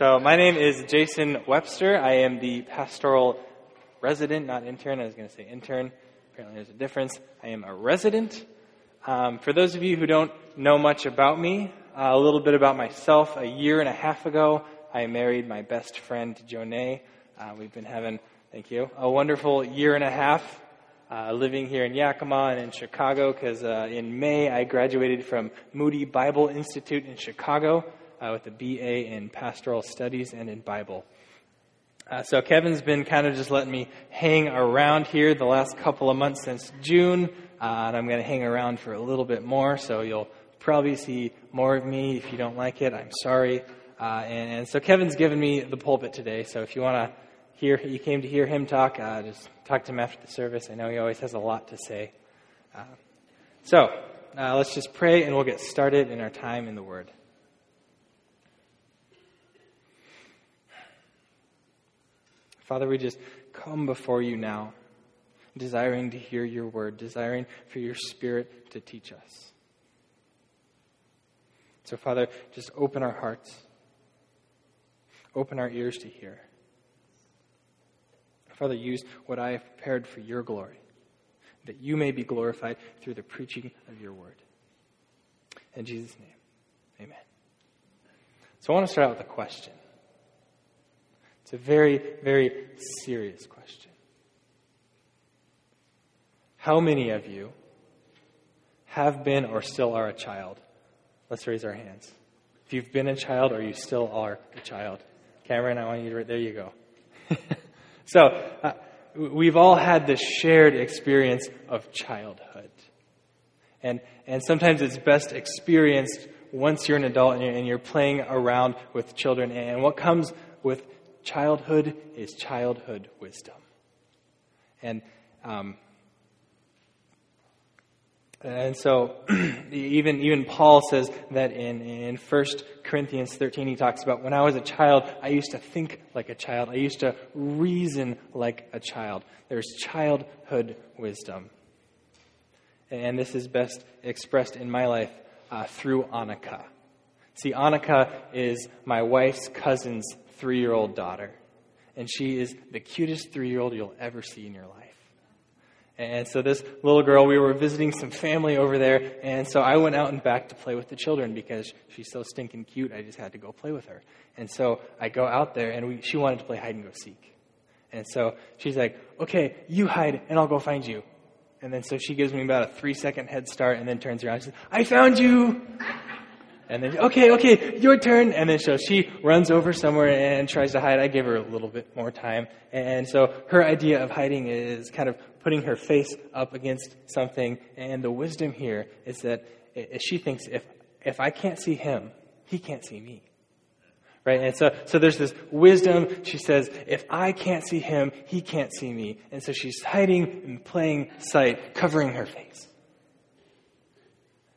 So, my name is Jason Webster. I am the pastoral resident, not intern. I was going to say intern. Apparently, there's a difference. I am a resident. Um, for those of you who don't know much about me, uh, a little bit about myself. A year and a half ago, I married my best friend, Jonay. Uh, we've been having, thank you, a wonderful year and a half uh, living here in Yakima and in Chicago because uh, in May I graduated from Moody Bible Institute in Chicago uh, with a BA in Pastoral Studies and in Bible. Uh, so Kevin's been kind of just letting me hang around here the last couple of months since June, uh, and I'm going to hang around for a little bit more. So you'll probably see more of me. If you don't like it, I'm sorry. Uh, and, and, so Kevin's given me the pulpit today. So if you want to hear, you came to hear him talk, uh, just talk to him after the service. I know he always has a lot to say. Uh, so uh, let's just pray, and we'll get started in our time in the Word. Father, we just come before you now, desiring to hear your word, desiring for your spirit to teach us. So, Father, just open our hearts, open our ears to hear. Father, use what I have prepared for your glory, that you may be glorified through the preaching of your word. In Jesus' name, amen. So, I want to start out with a question. It's a very, very serious question. How many of you have been or still are a child? Let's raise our hands. If you've been a child or you still are a child. Cameron, I want you to, there you go. so, uh, we've all had this shared experience of childhood. And, and sometimes it's best experienced once you're an adult and you're, and you're playing around with children. And what comes with childhood is childhood wisdom. And um, and so even even Paul says that in, in 1 Corinthians 13 he talks about when I was a child I used to think like a child. I used to reason like a child. There's childhood wisdom. And this is best expressed in my life uh, through Annika. See Annika is my wife's cousin's three year old daughter. And she is the cutest three year old you'll ever see in your life. And so, this little girl, we were visiting some family over there. And so, I went out and back to play with the children because she's so stinking cute. I just had to go play with her. And so, I go out there, and we, she wanted to play hide and go seek. And so, she's like, okay, you hide, and I'll go find you. And then, so she gives me about a three second head start and then turns around and says, I found you! And then, okay, okay, your turn. And then so she runs over somewhere and tries to hide. I give her a little bit more time. And so her idea of hiding is kind of putting her face up against something. And the wisdom here is that she thinks if, if I can't see him, he can't see me. Right? And so, so there's this wisdom. She says, if I can't see him, he can't see me. And so she's hiding in plain sight, covering her face.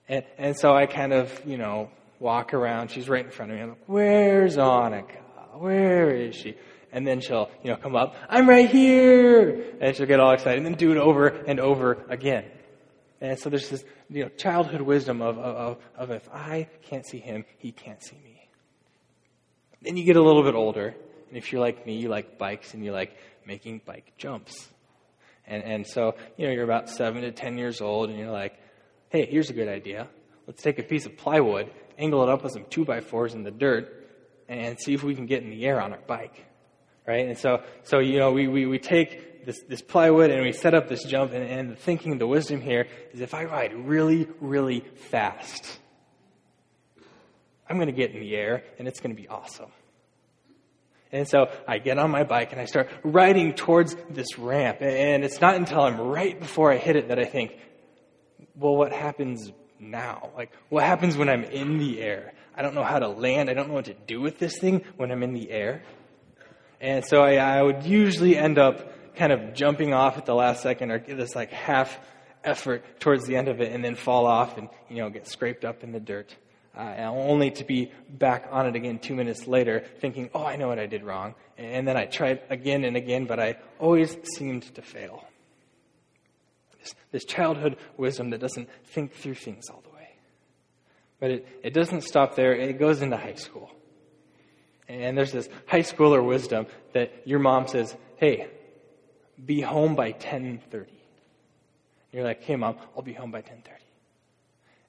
And, and so I kind of, you know, walk around. She's right in front of me. I'm like, where's Annika? Where is she? And then she'll, you know, come up, I'm right here! And she'll get all excited and then do it over and over again. And so there's this, you know, childhood wisdom of, of, of if I can't see him, he can't see me. Then you get a little bit older, and if you're like me, you like bikes and you like making bike jumps. And, and so, you know, you're about seven to ten years old, and you're like, hey, here's a good idea. Let's take a piece of plywood angle it up with some two by fours in the dirt and see if we can get in the air on our bike. Right? And so, so you know, we, we, we take this, this plywood and we set up this jump, and, and the thinking, the wisdom here is if I ride really, really fast, I'm going to get in the air and it's going to be awesome. And so I get on my bike and I start riding towards this ramp. And it's not until I'm right before I hit it that I think, well, what happens now? Like, what happens when I'm in the air? I don't know how to land. I don't know what to do with this thing when I'm in the air. And so I, I would usually end up kind of jumping off at the last second or give this like half effort towards the end of it and then fall off and, you know, get scraped up in the dirt. Uh, only to be back on it again two minutes later, thinking, oh, I know what I did wrong. And then I tried again and again, but I always seemed to fail. This, childhood wisdom that doesn't think through things all the way. But it, it doesn't stop there, it goes into high school. And there's this high schooler wisdom that your mom says, hey, be home by 10.30. You're like, hey, mom, I'll be home by 10.30.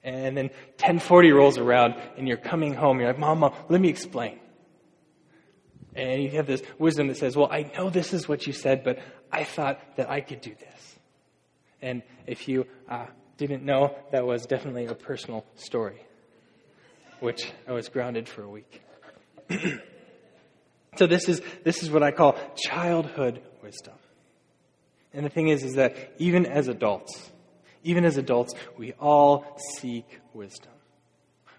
And then 1040 rolls around and you're coming home. You're like, mom, mom, let me explain. And you have this wisdom that says, well, I know this is what you said, but I thought that I could do this. And if you uh, didn't know, that was definitely a personal story, which I was grounded for a week. so this is, this is what I call childhood wisdom. And the thing is, is that even as adults, even as adults, we all seek wisdom.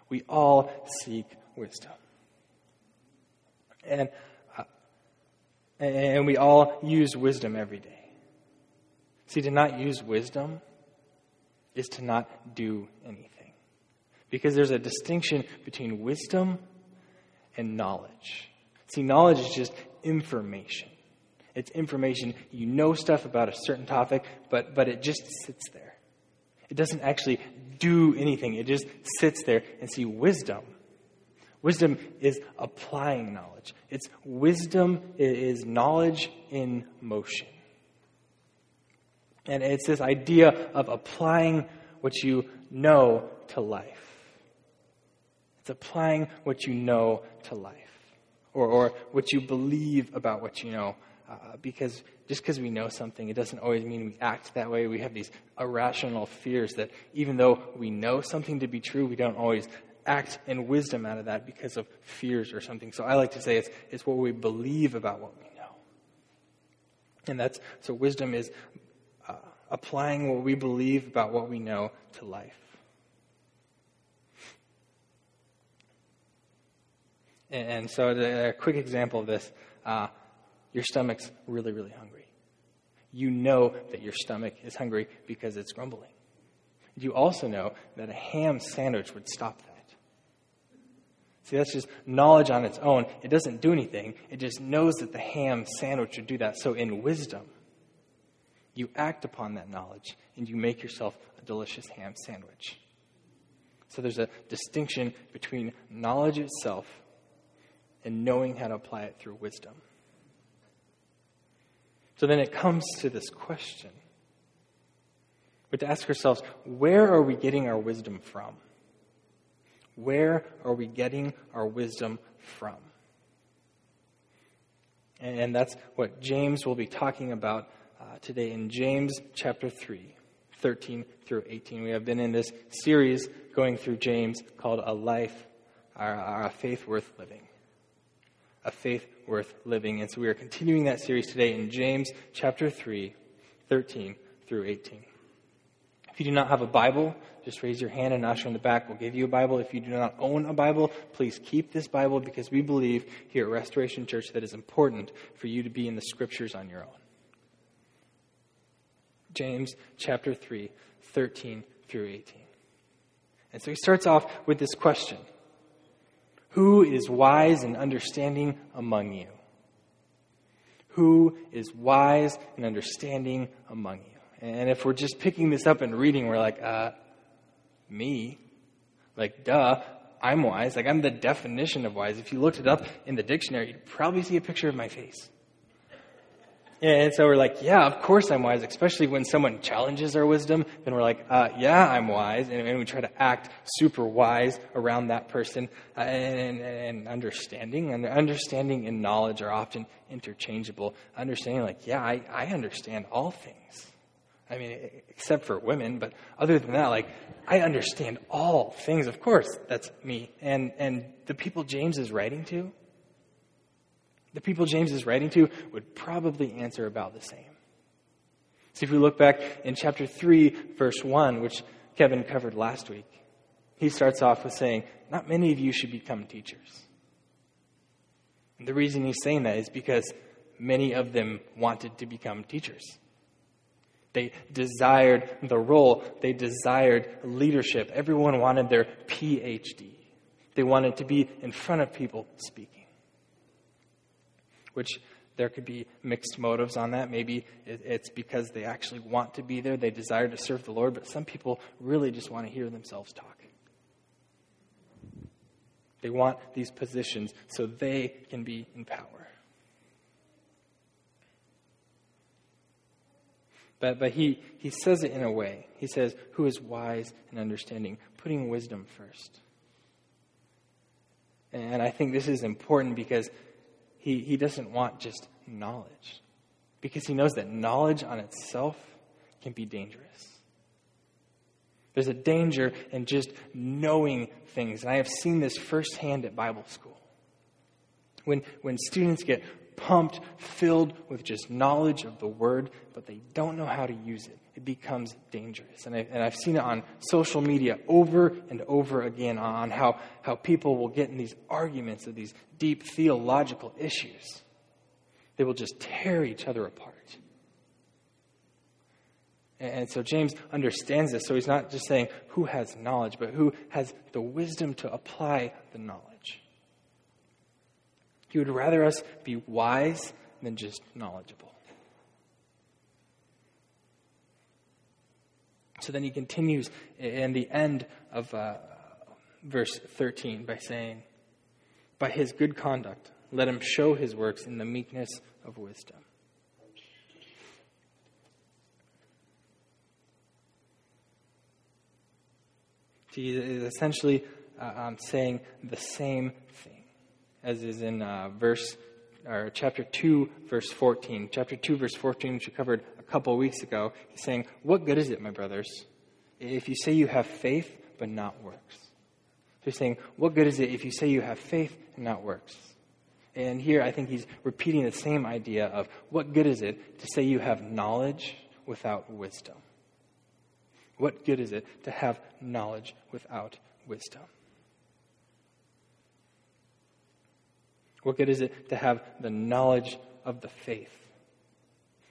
We all seek wisdom. And, uh, and we all use wisdom every day. See, to not use wisdom is to not do anything. Because there's a distinction between wisdom and knowledge. See, knowledge is just information. It's information. You know stuff about a certain topic, but, but it just sits there. It doesn't actually do anything, it just sits there. And see, wisdom. Wisdom is applying knowledge. It's wisdom is knowledge in motion. And it's this idea of applying what you know to life. It's applying what you know to life, or, or what you believe about what you know. Uh, because just because we know something, it doesn't always mean we act that way. We have these irrational fears that even though we know something to be true, we don't always act in wisdom out of that because of fears or something. So I like to say it's, it's what we believe about what we know. And that's so wisdom is applying what we believe about what we know to life. And, so, a quick example of this uh, your stomach's really, really hungry. You know that your stomach is hungry because it's grumbling. You also know that a ham sandwich would stop that. See, that's just knowledge on its own. It doesn't do anything, it just knows that the ham sandwich would do that. So, in wisdom, you act upon that knowledge and you make yourself a delicious ham sandwich. So, there's a distinction between knowledge itself and knowing how to apply it through wisdom. So then it comes to this question. Have to ask ourselves where are we getting our wisdom from? Where are we getting our wisdom from? And that's what James will be talking about uh, today in James chapter 3, 13 through 18. We have been in this series going through James called A Life, A Faith Worth Living a faith worth living. And so we are continuing that series today in James chapter 3, 13 through 18. If you do not have a Bible, just raise your hand and usher in the back will give you a Bible. If you do not own a Bible, please keep this Bible because we believe here at Restoration Church that it's important for you to be in the scriptures on your own. James chapter 3, 13 through 18. And so he starts off with this question who is wise and understanding among you? Who is wise and understanding among you? And if we're just picking this up and reading, we're like, uh, me? Like, duh, I'm wise. Like, I'm the definition of wise. If you looked it up in the dictionary, you'd probably see a picture of my face. And so we're like, yeah, of course I'm wise, especially when someone challenges our wisdom. Then we're like, uh, yeah, I'm wise. And, and, we try to act super wise around that person. Uh, and, and, understanding. And understanding and knowledge are often interchangeable. Understanding, like, yeah, I, I understand all things. I mean, except for women, but other than that, like, I understand all things. Of course, that's me. And, and the people James is writing to, the people James is writing to would probably answer about the same. See, if we look back in chapter 3, verse 1, which Kevin covered last week, he starts off with saying, Not many of you should become teachers. And the reason he's saying that is because many of them wanted to become teachers. They desired the role, they desired leadership. Everyone wanted their PhD. They wanted to be in front of people speaking which there could be mixed motives on that. Maybe it's because they actually want to be there, they desire to serve the Lord, but some people really just want to hear themselves talk. They want these positions so they can be in power. But, but he, he says it in a way. He says, Who is wise and understanding? Putting wisdom first. And I think this is important because he, he doesn't want just knowledge, because he knows that knowledge on itself can be dangerous. There's a danger in just knowing things. And I have seen this firsthand at Bible school. When, when students get pumped, filled with just knowledge of the word, but they don't know how to use it. It becomes dangerous. And, I, and I've seen it on social media over and over again on how, how people will get in these arguments of these deep theological issues. They will just tear each other apart. And so James understands this. So he's not just saying who has knowledge, but who has the wisdom to apply the knowledge. He would rather us be wise than just knowledgeable. So then he continues in the end of uh, verse 13 by saying, By his good conduct, let him show his works in the meekness of wisdom. He is essentially uh, um, saying the same thing as is in uh, verse or chapter 2 verse 14 chapter 2 verse 14 which we covered a couple weeks ago he's saying what good is it my brothers if you say you have faith but not works? So he's saying what good is it if you say you have faith and not works? And here i think he's repeating the same idea of what good is it to say you have knowledge without wisdom? What good is it to have knowledge without wisdom What good is it to have the knowledge of the faith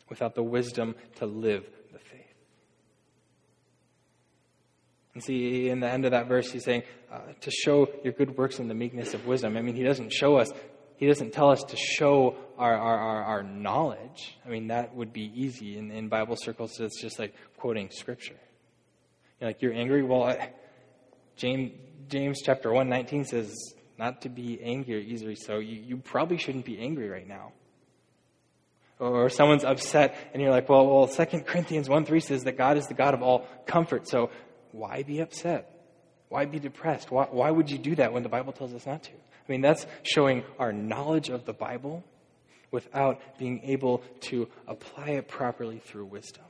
without the wisdom to live the faith? And see, in the end of that verse, he's saying uh, to show your good works in the meekness of wisdom. I mean, he doesn't show us, he doesn't tell us to show our, our, our, our knowledge. I mean, that would be easy. In, in Bible circles, it's just like quoting scripture. You're like, you're angry? Well, I, James, James chapter 1 19 says, not to be angry or easily, so you, you probably shouldn't be angry right now. Or someone's upset, and you're like, well, well, 2 Corinthians 1 3 says that God is the God of all comfort, so why be upset? Why be depressed? Why, why would you do that when the Bible tells us not to? I mean, that's showing our knowledge of the Bible without being able to apply it properly through wisdom.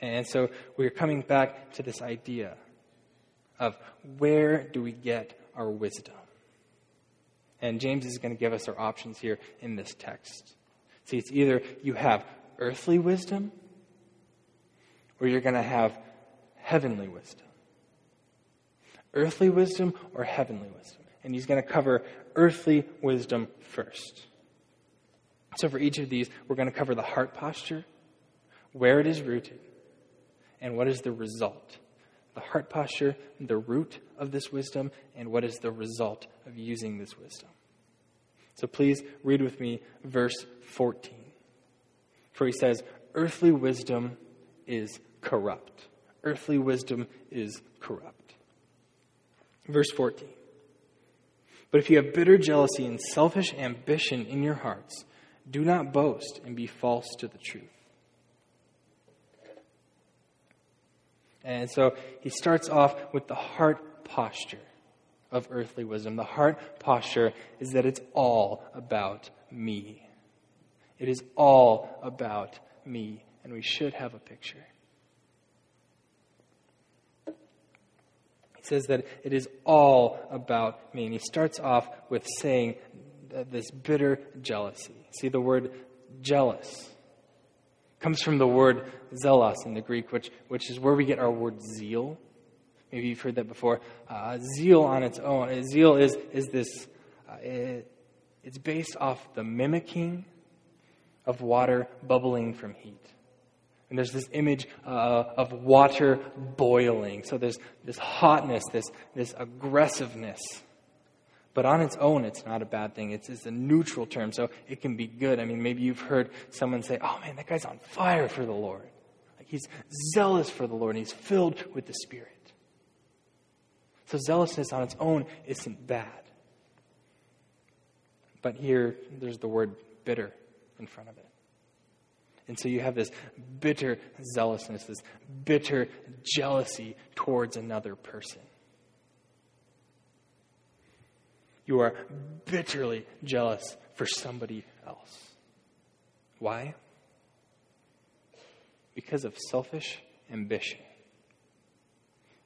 And so we're coming back to this idea of where do we get our wisdom? And James is going to give us our options here in this text. See, it's either you have earthly wisdom or you're going to have heavenly wisdom. Earthly wisdom or heavenly wisdom. And he's going to cover earthly wisdom first. So for each of these, we're going to cover the heart posture, where it is rooted, and what is the result? The heart posture, the root of this wisdom, and what is the result of using this wisdom. So please read with me verse 14. For he says, Earthly wisdom is corrupt. Earthly wisdom is corrupt. Verse 14. But if you have bitter jealousy and selfish ambition in your hearts, do not boast and be false to the truth. And so he starts off with the heart posture of earthly wisdom. The heart posture is that it's all about me. It is all about me. And we should have a picture. He says that it is all about me. And he starts off with saying this bitter jealousy. See the word jealous comes from the word zelos in the Greek, which, which is where we get our word zeal. Maybe you've heard that before. Uh, zeal on its own. Uh, zeal is, is this, uh, it, it's based off the mimicking of water bubbling from heat. And there's this image uh, of water boiling. So there's this hotness, this, this aggressiveness but on its own, it's not a bad thing. It's, it's a neutral term, so it can be good. I mean, maybe you've heard someone say, oh man, that guy's on fire for the Lord. Like he's zealous for the Lord, and he's filled with the Spirit. So zealousness on its own isn't bad. But here, there's the word bitter in front of it. And so you have this bitter zealousness, this bitter jealousy towards another person. You are bitterly jealous for somebody else. Why? Because of selfish ambition.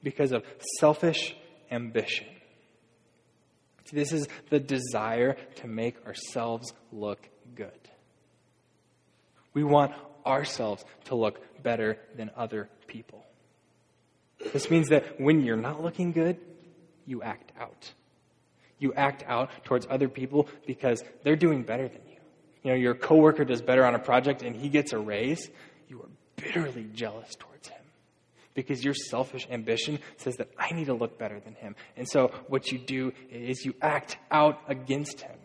Because of selfish ambition. This is the desire to make ourselves look good. We want ourselves to look better than other people. This means that when you're not looking good, you act out. You act out towards other people because they're doing better than you. You know, your coworker does better on a project and he gets a raise. You are bitterly jealous towards him because your selfish ambition says that I need to look better than him. And so what you do is you act out against him.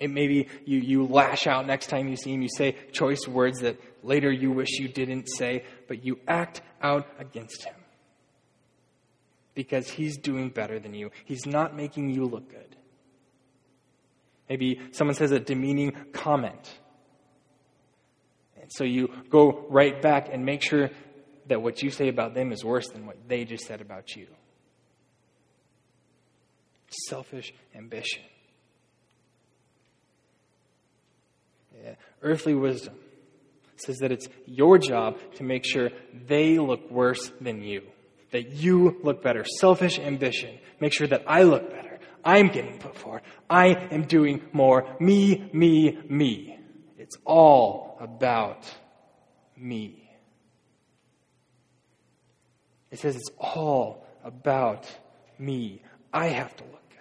It maybe you, you lash out next time you see him. You say choice words that later you wish you didn't say, but you act out against him. Because he's doing better than you. He's not making you look good. Maybe someone says a demeaning comment. And so you go right back and make sure that what you say about them is worse than what they just said about you. Selfish ambition. Yeah. Earthly wisdom says that it's your job to make sure they look worse than you, that you look better. Selfish ambition. Make sure that I look better. I'm getting put forward. I am doing more. Me, me, me. It's all about me. It says it's all about me. I have to look good.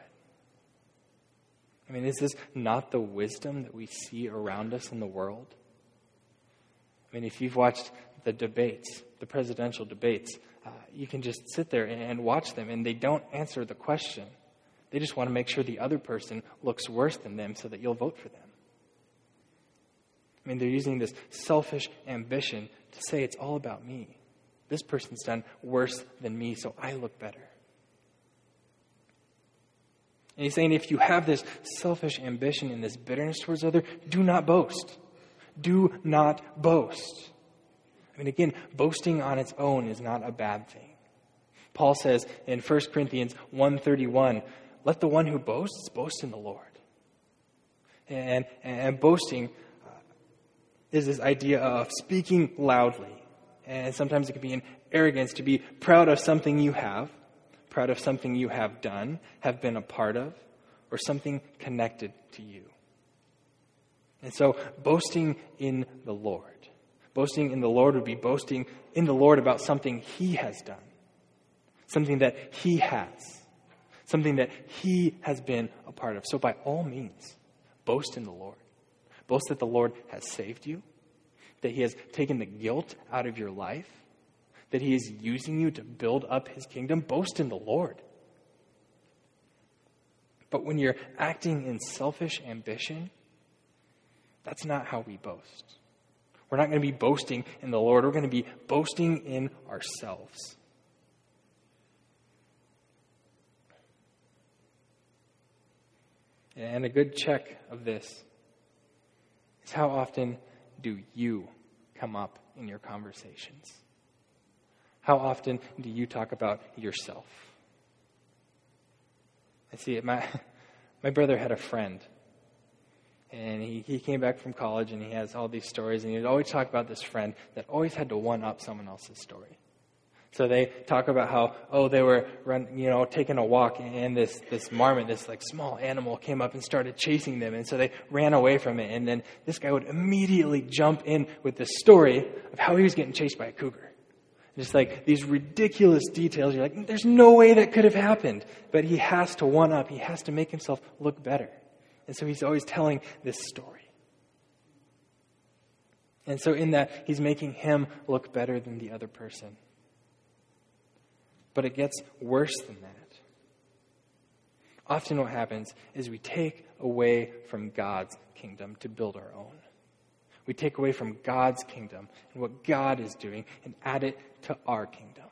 I mean, is this not the wisdom that we see around us in the world? I mean, if you've watched the debates, the presidential debates, uh, you can just sit there and watch them, and they don't answer the question. They just want to make sure the other person looks worse than them so that you'll vote for them. I mean, they're using this selfish ambition to say it's all about me. This person's done worse than me, so I look better. And he's saying if you have this selfish ambition and this bitterness towards other, do not boast. Do not boast. I mean, again, boasting on its own is not a bad thing. Paul says in 1 Corinthians 1.31, let the one who boasts boast in the Lord. And, and boasting uh, is this idea of speaking loudly. And sometimes it can be an arrogance to be proud of something you have proud of something you have done, have been a part of, or something connected to you. And so, boasting in the Lord. Boasting in the Lord would be boasting in the Lord about something He has done, something that He has, something that He has been a part of. So, by all means, boast in the Lord. Boast that the Lord has saved you, that He has taken the guilt out of your life, that He is using you to build up His kingdom, boast in the Lord. But when you're acting in selfish ambition, that's not how we boast. We're not going to be boasting in the Lord, we're going to be boasting in ourselves. And a good check of this is how often do you come up in your conversations? How often do you talk about yourself? I see it. My, my brother had a friend, and he, he came back from college, and he has all these stories, and he'd always talk about this friend that always had to one up someone else's story. So they talk about how, oh, they were run, you know, taking a walk and this, this marmot, this like small animal came up and started chasing them. And so they ran away from it. And then this guy would immediately jump in with the story of how he was getting chased by a cougar. Just like these ridiculous details. You're like, there's no way that could have happened. But he has to one up. He has to make himself look better. And so he's always telling this story. And so in that, he's making him look better than the other person. But it gets worse than that. Often what happens is we take away from God's kingdom to build our own. We take away from God's kingdom and what God is doing and add it to our kingdom.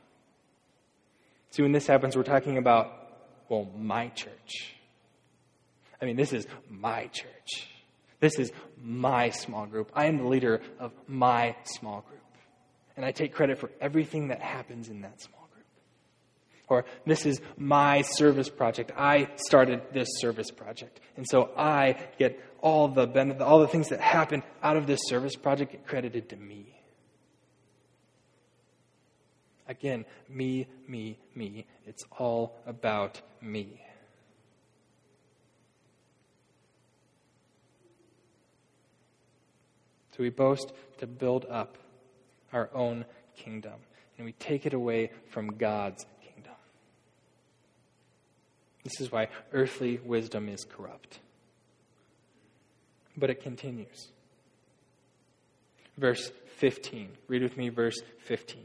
See, when this happens, we're talking about, well, my church. I mean, this is my church. This is my small group. I am the leader of my small group. And I take credit for everything that happens in that small group. Or this is my service project. I started this service project. And so I get all the benefit, all the things that happen out of this service project get credited to me. Again, me, me, me. It's all about me. So we boast to build up our own kingdom, and we take it away from God's kingdom. This is why earthly wisdom is corrupt. But it continues. Verse 15. Read with me verse 15.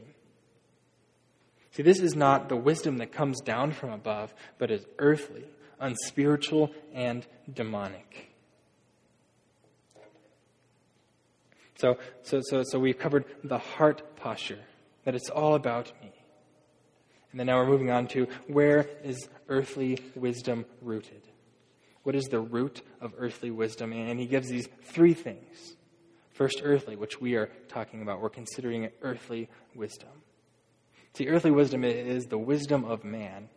See, this is not the wisdom that comes down from above, but is earthly, unspiritual, and demonic. So, so, so, so we've covered the heart posture, that it's all about me. And then now we're moving on to where is earthly wisdom rooted? What is the root of earthly wisdom? And he gives these three things. First, earthly, which we are talking about. We're considering earthly wisdom. See, earthly wisdom is the wisdom of man.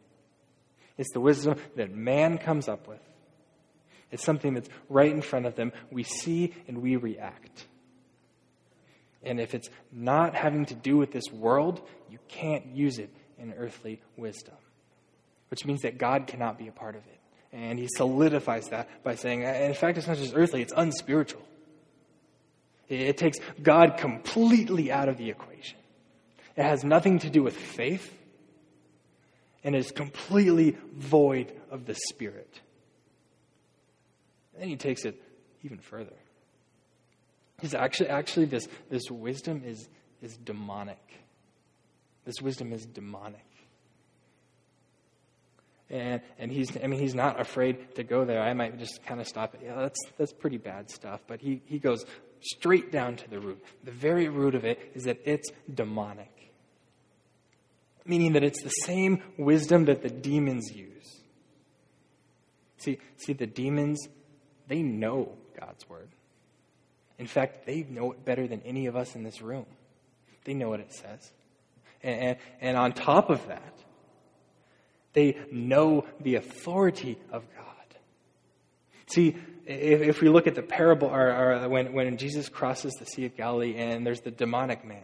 It's the wisdom that man comes up with. It's something that's right in front of them. We see and we react. And if it's not having to do with this world, you can't use it in earthly wisdom, which means that God cannot be a part of it. And he solidifies that by saying, uh, in fact, it's not just earthly, it's unspiritual. It takes God completely out of the equation. It has nothing to do with faith and is completely void of the Spirit. And then he takes it even further. He's actually, actually this, this wisdom is, is demonic. This wisdom is demonic. And, and he's, I mean, he's not afraid to go there. I might just kind of stop it. Yeah, that's, that's pretty bad stuff. But he, he goes straight down to the root. The very root of it is that it's demonic, meaning that it's the same wisdom that the demons use. See, see, the demons, they know God's word. In fact, they know it better than any of us in this room. They know what it says. And, and, and on top of that, they know the authority of God. See, if, if we look at the parable, or, or, when, when Jesus crosses the Sea of Galilee and there's the demonic man,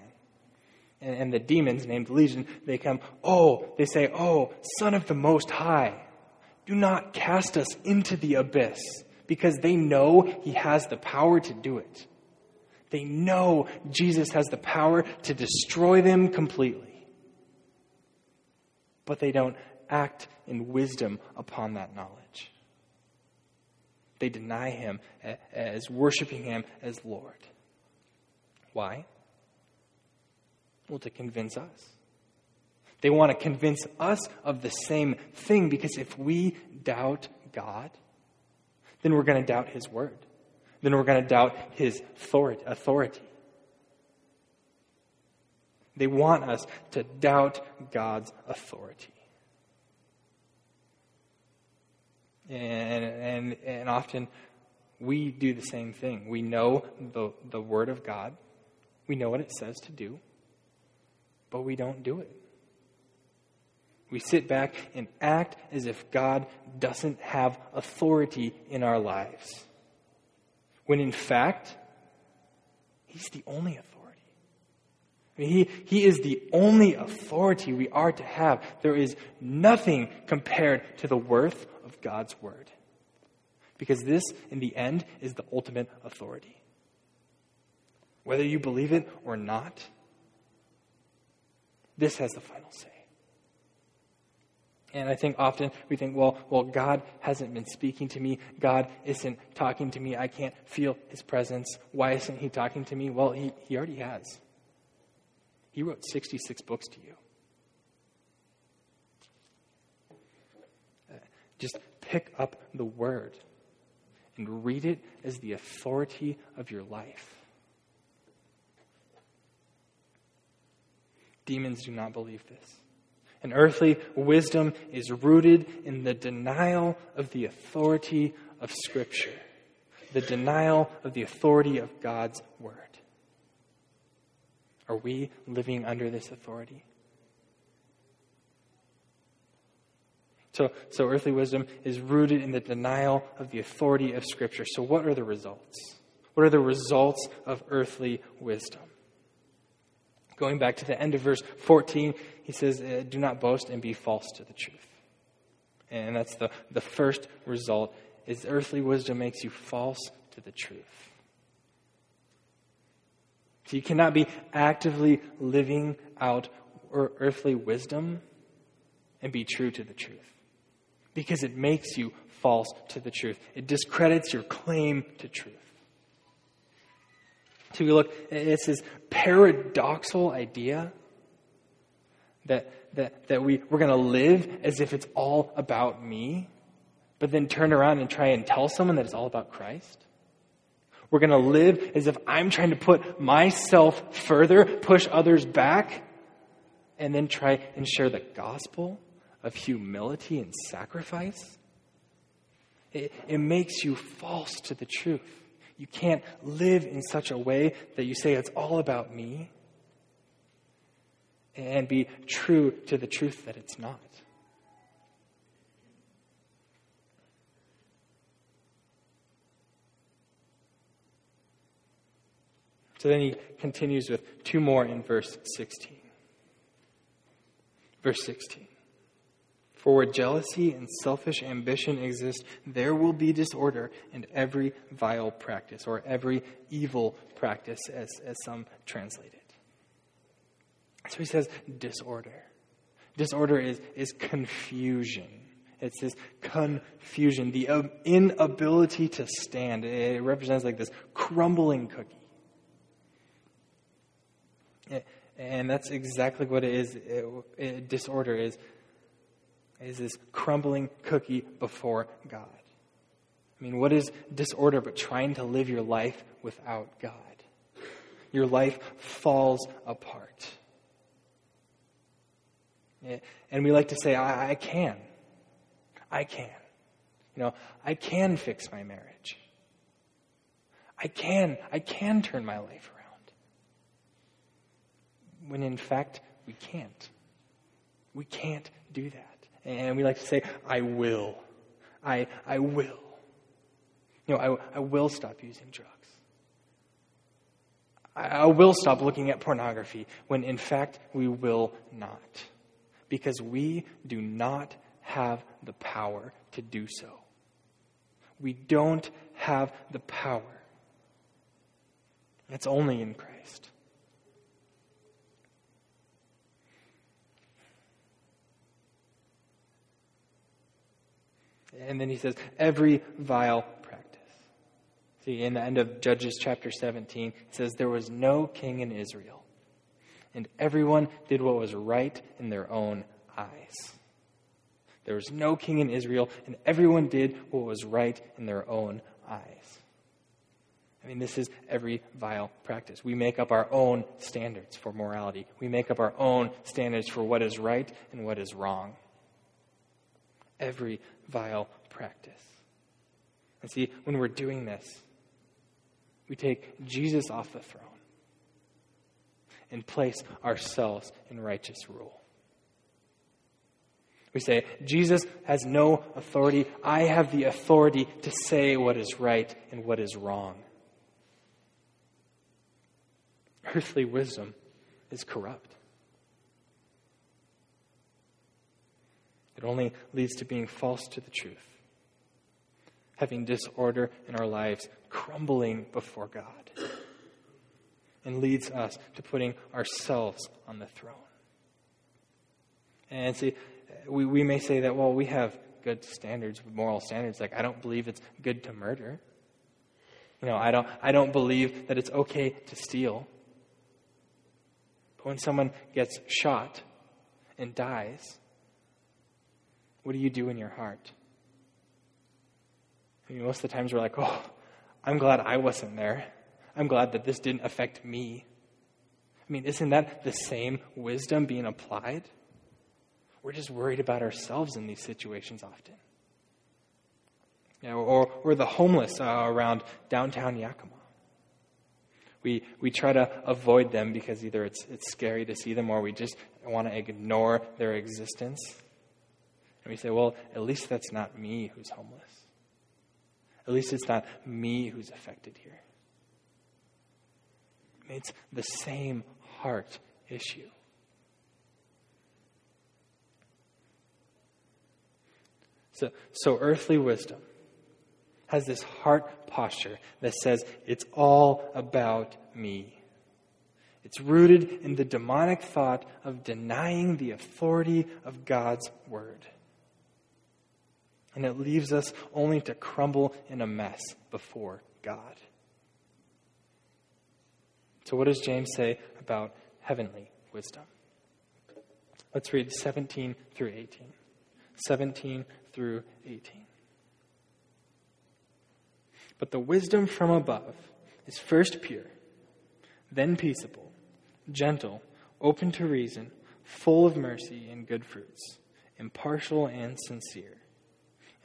and, and the demons named Legion, they come, oh, they say, oh, Son of the Most High, do not cast us into the abyss because they know he has the power to do it. They know Jesus has the power to destroy them completely. But they don't act in wisdom upon that knowledge. They deny him as worshiping him as Lord. Why? Well, to convince us. They want to convince us of the same thing because if we doubt God, then we're going to doubt His word. Then we're going to doubt His authority. They want us to doubt God's authority. And, and, and often we do the same thing. We know the, the Word of God, we know what it says to do, but we don't do it. We sit back and act as if God doesn't have authority in our lives. When in fact, He's the only authority. I mean, he, he is the only authority we are to have. There is nothing compared to the worth of God's Word. Because this, in the end, is the ultimate authority. Whether you believe it or not, this has the final say. And I think often we think, well, well, God hasn't been speaking to me. God isn't talking to me. I can't feel his presence. Why isn't he talking to me? Well, he, he already has. He wrote 66 books to you. Uh, just pick up the word and read it as the authority of your life. Demons do not believe this. And earthly wisdom is rooted in the denial of the authority of Scripture, the denial of the authority of God's Word. Are we living under this authority? So, so earthly wisdom is rooted in the denial of the authority of Scripture. So, what are the results? What are the results of earthly wisdom? Going back to the end of verse 14, he says, uh, Do not boast and be false to the truth. And that's the, the first result is earthly wisdom makes you false to the truth. So you cannot be actively living out earthly wisdom and be true to the truth because it makes you false to the truth. It discredits your claim to truth. We look, it's this paradoxical idea that, that, that we, we're going to live as if it's all about me, but then turn around and try and tell someone that it's all about Christ. We're going to live as if I'm trying to put myself further, push others back, and then try and share the gospel of humility and sacrifice, it, it makes you false to the truth. You can't live in such a way that you say it's all about me and be true to the truth that it's not. So then he continues with two more in verse 16. Verse 16. For where jealousy and selfish ambition exist, there will be disorder and every vile practice, or every evil practice, as, as some translate it. So he says disorder. Disorder is, is confusion. It's this confusion, the um, inability to stand. It represents like this crumbling cookie. And that's exactly what it is. It, it, disorder is is this crumbling cookie before God. I mean, what is disorder but trying to live your life without God? Your life falls apart. Eh, and we like to say, I, I can. I can. You know, I can fix my marriage. I can, I can turn my life around. When in fact, we can't. We can't do that. And we like to say, I will. I, I will. You know, I, I will stop using drugs. I, I will stop looking at pornography when in fact we will not. Because we do not have the power to do so. We don't have the power. It's only in Christ. And then he says, every vile practice. See, in the end of Judges chapter 17, it says, There was no king in Israel, and everyone did what was right in their own eyes. There was no king in Israel, and everyone did what was right in their own eyes. I mean, this is every vile practice. We make up our own standards for morality. We make up our own standards for what is right and what is wrong. Every vile practice. And see, when we're doing this, we take Jesus off the throne and place ourselves in righteous rule. We say, Jesus has no authority. I have the authority to say what is right and what is wrong. Earthly wisdom is corrupt. It only leads to being false to the truth, having disorder in our lives, crumbling before God, and leads us to putting ourselves on the throne. And see, we, we may say that, well, we have good standards, moral standards. Like, I don't believe it's good to murder. You know, I don't, I don't believe that it's okay to steal. But when someone gets shot and dies, what do you do in your heart? I mean, most of the times we're like, oh, I'm glad I wasn't there. I'm glad that this didn't affect me. I mean, isn't that the same wisdom being applied? we're just worried about ourselves in these situations often. Know, or, or the homeless uh, around downtown Yakima. We, we try to avoid them because either it's, it's scary to see them or we just want to ignore their existence. And we say, well, at least that's not me who's homeless. At least it's not me who's affected here. It's the same heart issue. So, so earthly wisdom has this heart posture that says, it's all about me. It's rooted in the demonic thought of denying the authority of God's word. And it leaves us only to crumble in a mess before God. So, what does James say about heavenly wisdom? Let's read 17 through 18. 17 through 18. But the wisdom from above is first pure, then peaceable, gentle, open to reason, full of mercy and good fruits, impartial and sincere.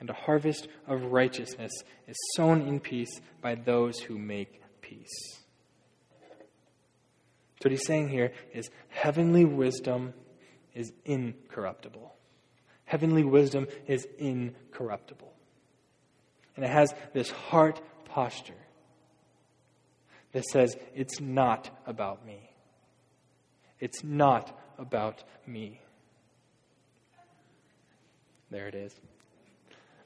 And a harvest of righteousness is sown in peace by those who make peace. So, what he's saying here is heavenly wisdom is incorruptible. Heavenly wisdom is incorruptible. And it has this heart posture that says, It's not about me. It's not about me. There it is.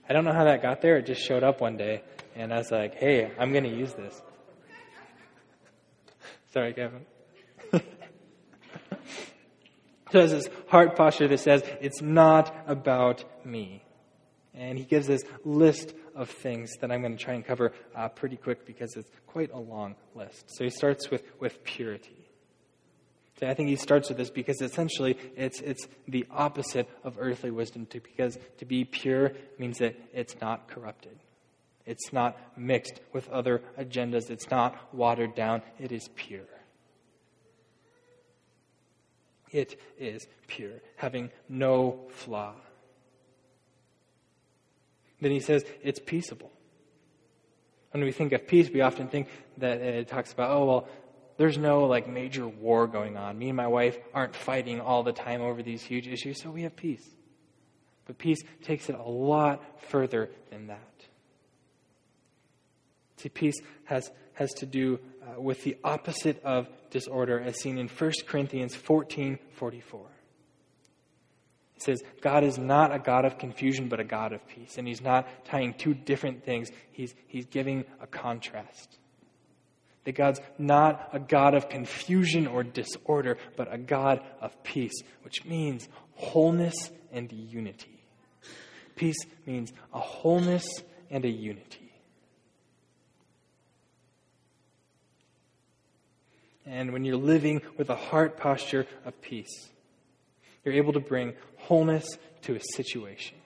I don't know how that got there. It just showed up one day, and I was like, hey, I'm going to use this. Sorry, Kevin. so there's this heart posture that says, it's not about me. And he gives this list of things that I'm going to try and cover uh, pretty quick because it's quite a long list. So he starts with, with purity. So I think he starts with this because essentially it's, it's the opposite of earthly wisdom. To, because to be pure means that it's not corrupted. It's not mixed with other agendas. It's not watered down. It is pure. It is pure, having no flaw. Then he says it's peaceable. When we think of peace, we often think that it talks about, oh, well, there's no like major war going on. Me and my wife aren't fighting all the time over these huge issues, so we have peace. But peace takes it a lot further than that. See, peace has, has to do uh, with the opposite of disorder, as seen in 1 Corinthians 14 44. He says, God is not a God of confusion, but a God of peace. And he's not tying two different things, he's, he's giving a contrast. That God's not a God of confusion or disorder, but a God of peace, which means wholeness and unity. Peace means a wholeness and a unity. And when you're living with a heart posture of peace, you're able to bring wholeness to a situation.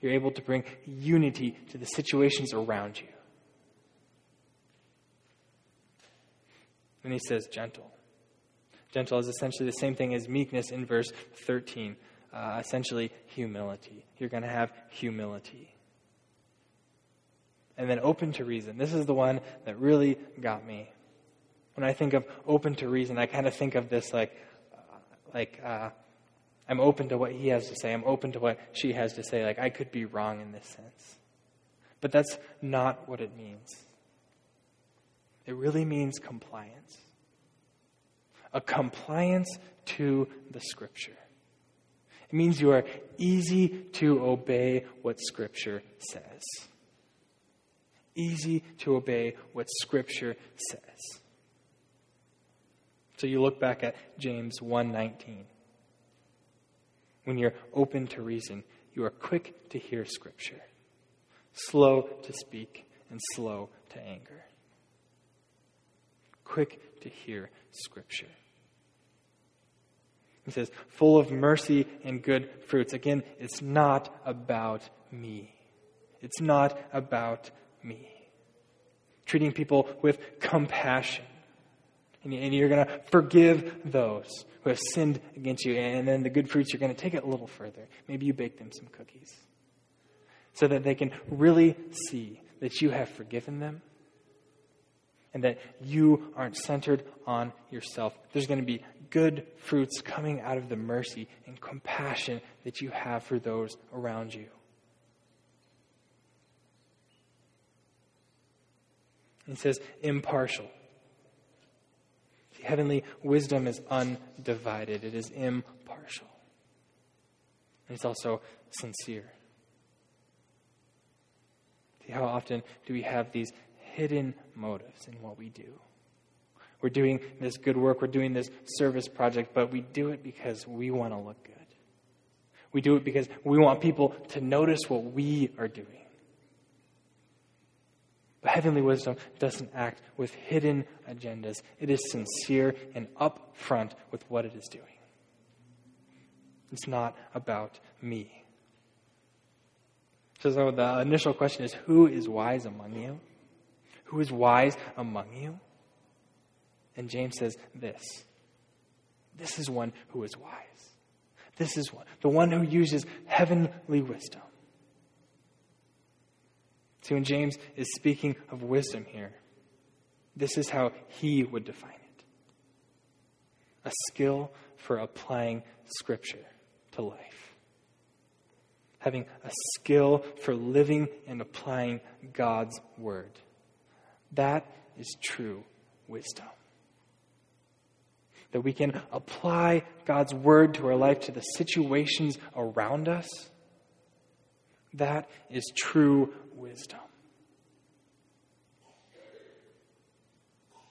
You're able to bring unity to the situations around you. And he says gentle. Gentle is essentially the same thing as meekness in verse 13, uh, essentially humility. You're going to have humility. And then open to reason. This is the one that really got me. When I think of open to reason, I kind of think of this like, uh, like uh, I'm open to what he has to say. I'm open to what she has to say. Like, I could be wrong in this sense. But that's not what it means. It really means compliance. A compliance to the Scripture. It means you are easy to obey what Scripture says. Easy to obey what Scripture says. So you look back at James 1:19 when you're open to reason, you are quick to hear Scripture, slow to speak, and slow to anger. Quick to hear Scripture. He says, full of mercy and good fruits. Again, it's not about me. It's not about me. Treating people with compassion And you're going to forgive those who have sinned against you. And then the good fruits, you're going to take it a little further. Maybe you bake them some cookies so that they can really see that you have forgiven them and that you aren't centered on yourself. There's going to be good fruits coming out of the mercy and compassion that you have for those around you. It says, impartial. Heavenly wisdom is undivided, it is impartial. And it's also sincere. See, how often do we have these hidden motives in what we do? We're doing this good work, we're doing this service project, but we do it because we want to look good. We do it because we want people to notice what we are doing. But heavenly wisdom doesn't act with hidden agendas. It is sincere and upfront with what it is doing. It's not about me. So, the initial question is who is wise among you? Who is wise among you? And James says this this is one who is wise. This is one, the one who uses heavenly wisdom. See, when James is speaking of wisdom here, this is how he would define it a skill for applying Scripture to life. Having a skill for living and applying God's Word. That is true wisdom. That we can apply God's Word to our life, to the situations around us. That is true wisdom.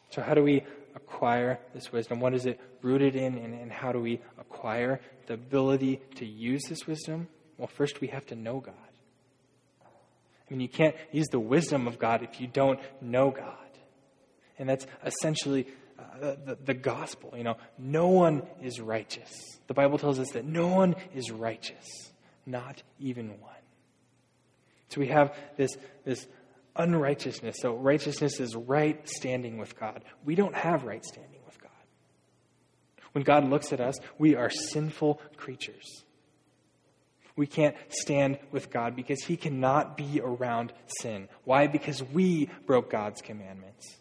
So, how do we acquire this wisdom? What is it rooted in, and, and how do we acquire the ability to use this wisdom? Well, first we have to know God. I mean, you can't use the wisdom of God if you don't know God. And that's essentially uh, the, the gospel. You know, no one is righteous. The Bible tells us that no one is righteous, not even one. So we have this, this unrighteousness. So righteousness is right standing with God. We don't have right standing with God. When God looks at us, we are sinful creatures. We can't stand with God because He cannot be around sin. Why? Because we broke God's commandments.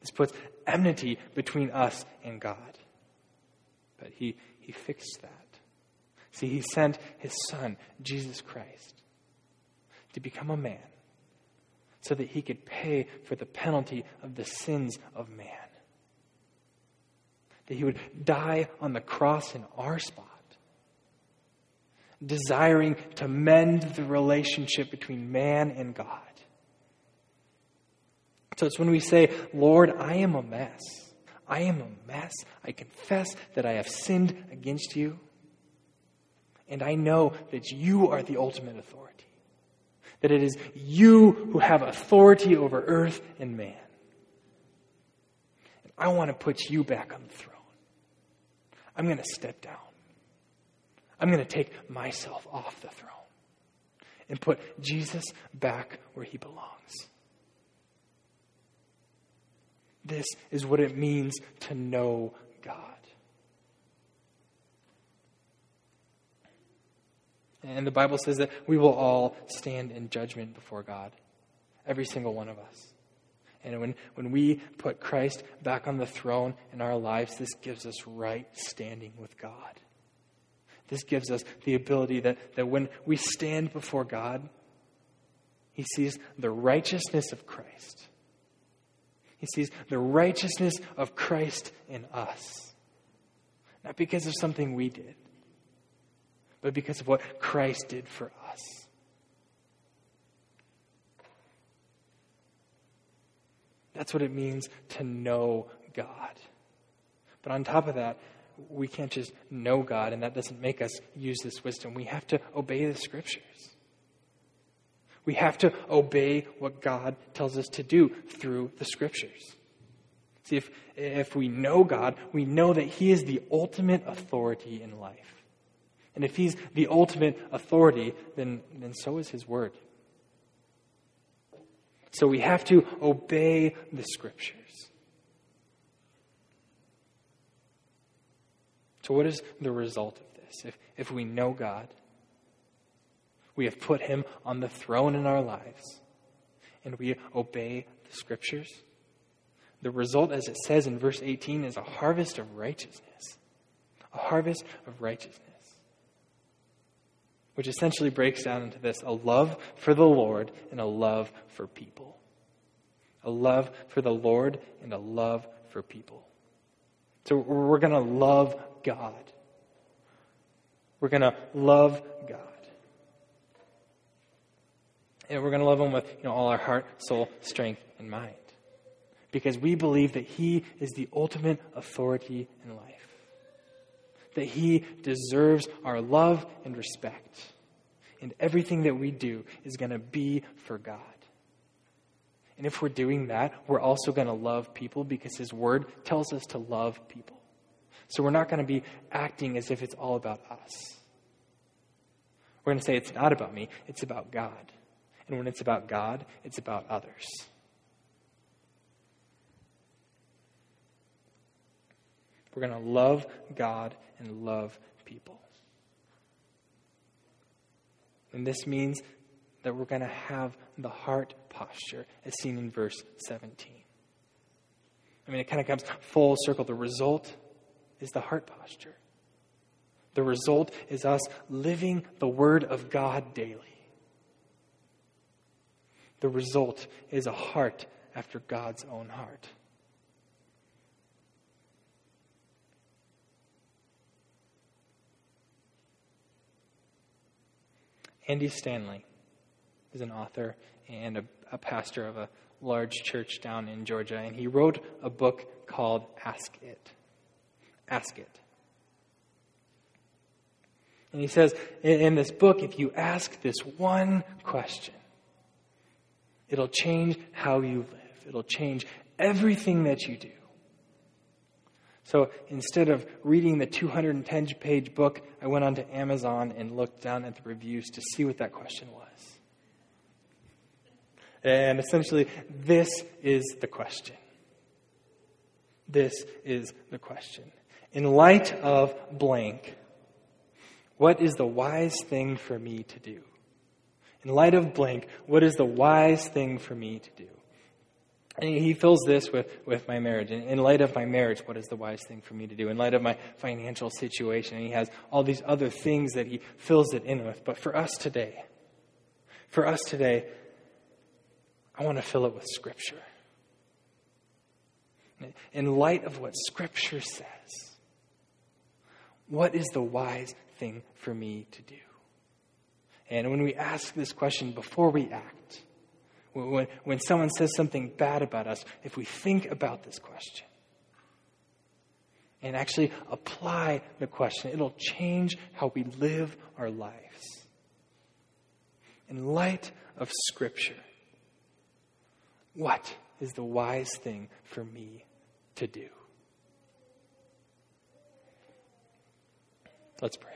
This puts enmity between us and God. But He, he fixed that. See, He sent His Son, Jesus Christ, to become a man so that he could pay for the penalty of the sins of man. That he would die on the cross in our spot, desiring to mend the relationship between man and God. So it's when we say, Lord, I am a mess. I am a mess. I confess that I have sinned against you. And I know that you are the ultimate authority that it is you who have authority over earth and man. And I want to put you back on the throne. I'm going to step down. I'm going to take myself off the throne and put Jesus back where he belongs. This is what it means to know God. And the Bible says that we will all stand in judgment before God, every single one of us. And when, when we put Christ back on the throne in our lives, this gives us right standing with God. This gives us the ability that, that when we stand before God, He sees the righteousness of Christ. He sees the righteousness of Christ in us. Not because of something we did, but because of what Christ did for us. That's what it means to know God. But on top of that, we can't just know God, and that doesn't make us use this wisdom. We have to obey the scriptures. We have to obey what God tells us to do through the scriptures. See, if, if we know God, we know that He is the ultimate authority in life. And if he's the ultimate authority, then, then so is his word. So we have to obey the scriptures. So, what is the result of this? If, if we know God, we have put him on the throne in our lives, and we obey the scriptures. The result, as it says in verse 18, is a harvest of righteousness. A harvest of righteousness. Which essentially breaks down into this a love for the Lord and a love for people. A love for the Lord and a love for people. So we're going to love God. We're going to love God. And we're going to love Him with you know, all our heart, soul, strength, and mind. Because we believe that He is the ultimate authority in life. That He deserves our love and respect. And everything that we do is going to be for God. And if we're doing that, we're also going to love people because His Word tells us to love people. So we're not going to be acting as if it's all about us. We're going to say it's not about me, it's about God. And when it's about God, it's about others. We're going to love God and love people. And this means that we're going to have the heart posture as seen in verse 17. I mean, it kind of comes full circle. The result is the heart posture. The result is us living the Word of God daily. The result is a heart after God's own heart. Andy Stanley is an author and a, a, pastor of a large church down in Georgia, and he wrote a book called Ask It. Ask It. And he says in, in this book, if you ask this one question, It'll change how you live. It'll change everything that you do. So instead of reading the 210 page book, I went onto Amazon and looked down at the reviews to see what that question was. And essentially, this is the question. This is the question. In light of blank, what is the wise thing for me to do? In light of blank, what is the wise thing for me to do? And he fills this with, with my marriage. In, in light of my marriage, what is the wise thing for me to do? In light of my financial situation, and he has all these other things that he fills it in with. But for us today, for us today, I want to fill it with Scripture. In light of what Scripture says, what is the wise thing for me to do? And when we ask this question before we act, when, when someone says something bad about us, if we think about this question and actually apply the question, it'll change how we live our lives. In light of Scripture, what is the wise thing for me to do? Let's pray.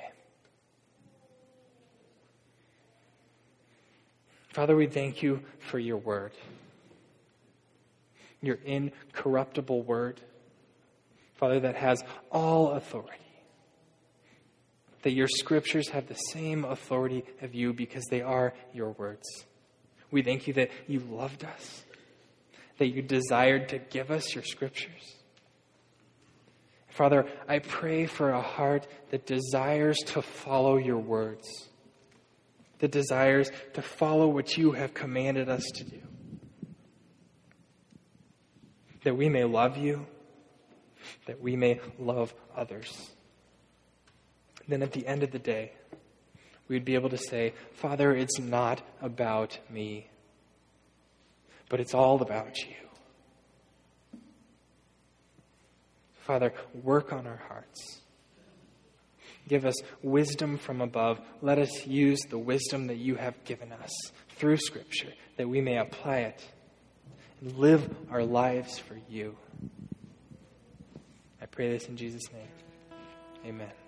Father, we thank you for your word, your incorruptible word, Father, that has all authority. That your scriptures have the same authority of you because they are your words. We thank you that you loved us, that you desired to give us your scriptures. Father, I pray for a heart that desires to follow your words that desires to follow what you have commanded us to do. That we may love you, that we may love others. Then at the end of the day, we'd be able to say, Father, it's not about me, but it's all about you. Father, work on our hearts. Give us wisdom from above. Let us use the wisdom that you have given us through Scripture that we may apply it and live our lives for you. I pray this in Jesus' name. Amen.